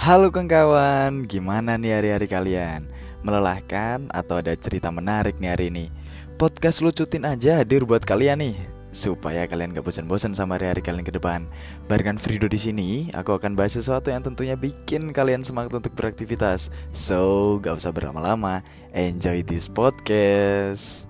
Halo kawan-kawan, gimana nih hari-hari kalian? Melelahkan atau ada cerita menarik nih hari ini? Podcast lucutin aja hadir buat kalian nih supaya kalian gak bosan-bosan sama hari-hari kalian ke depan. Barengan Frido di sini, aku akan bahas sesuatu yang tentunya bikin kalian semangat untuk beraktivitas. So, gak usah berlama-lama, enjoy this podcast.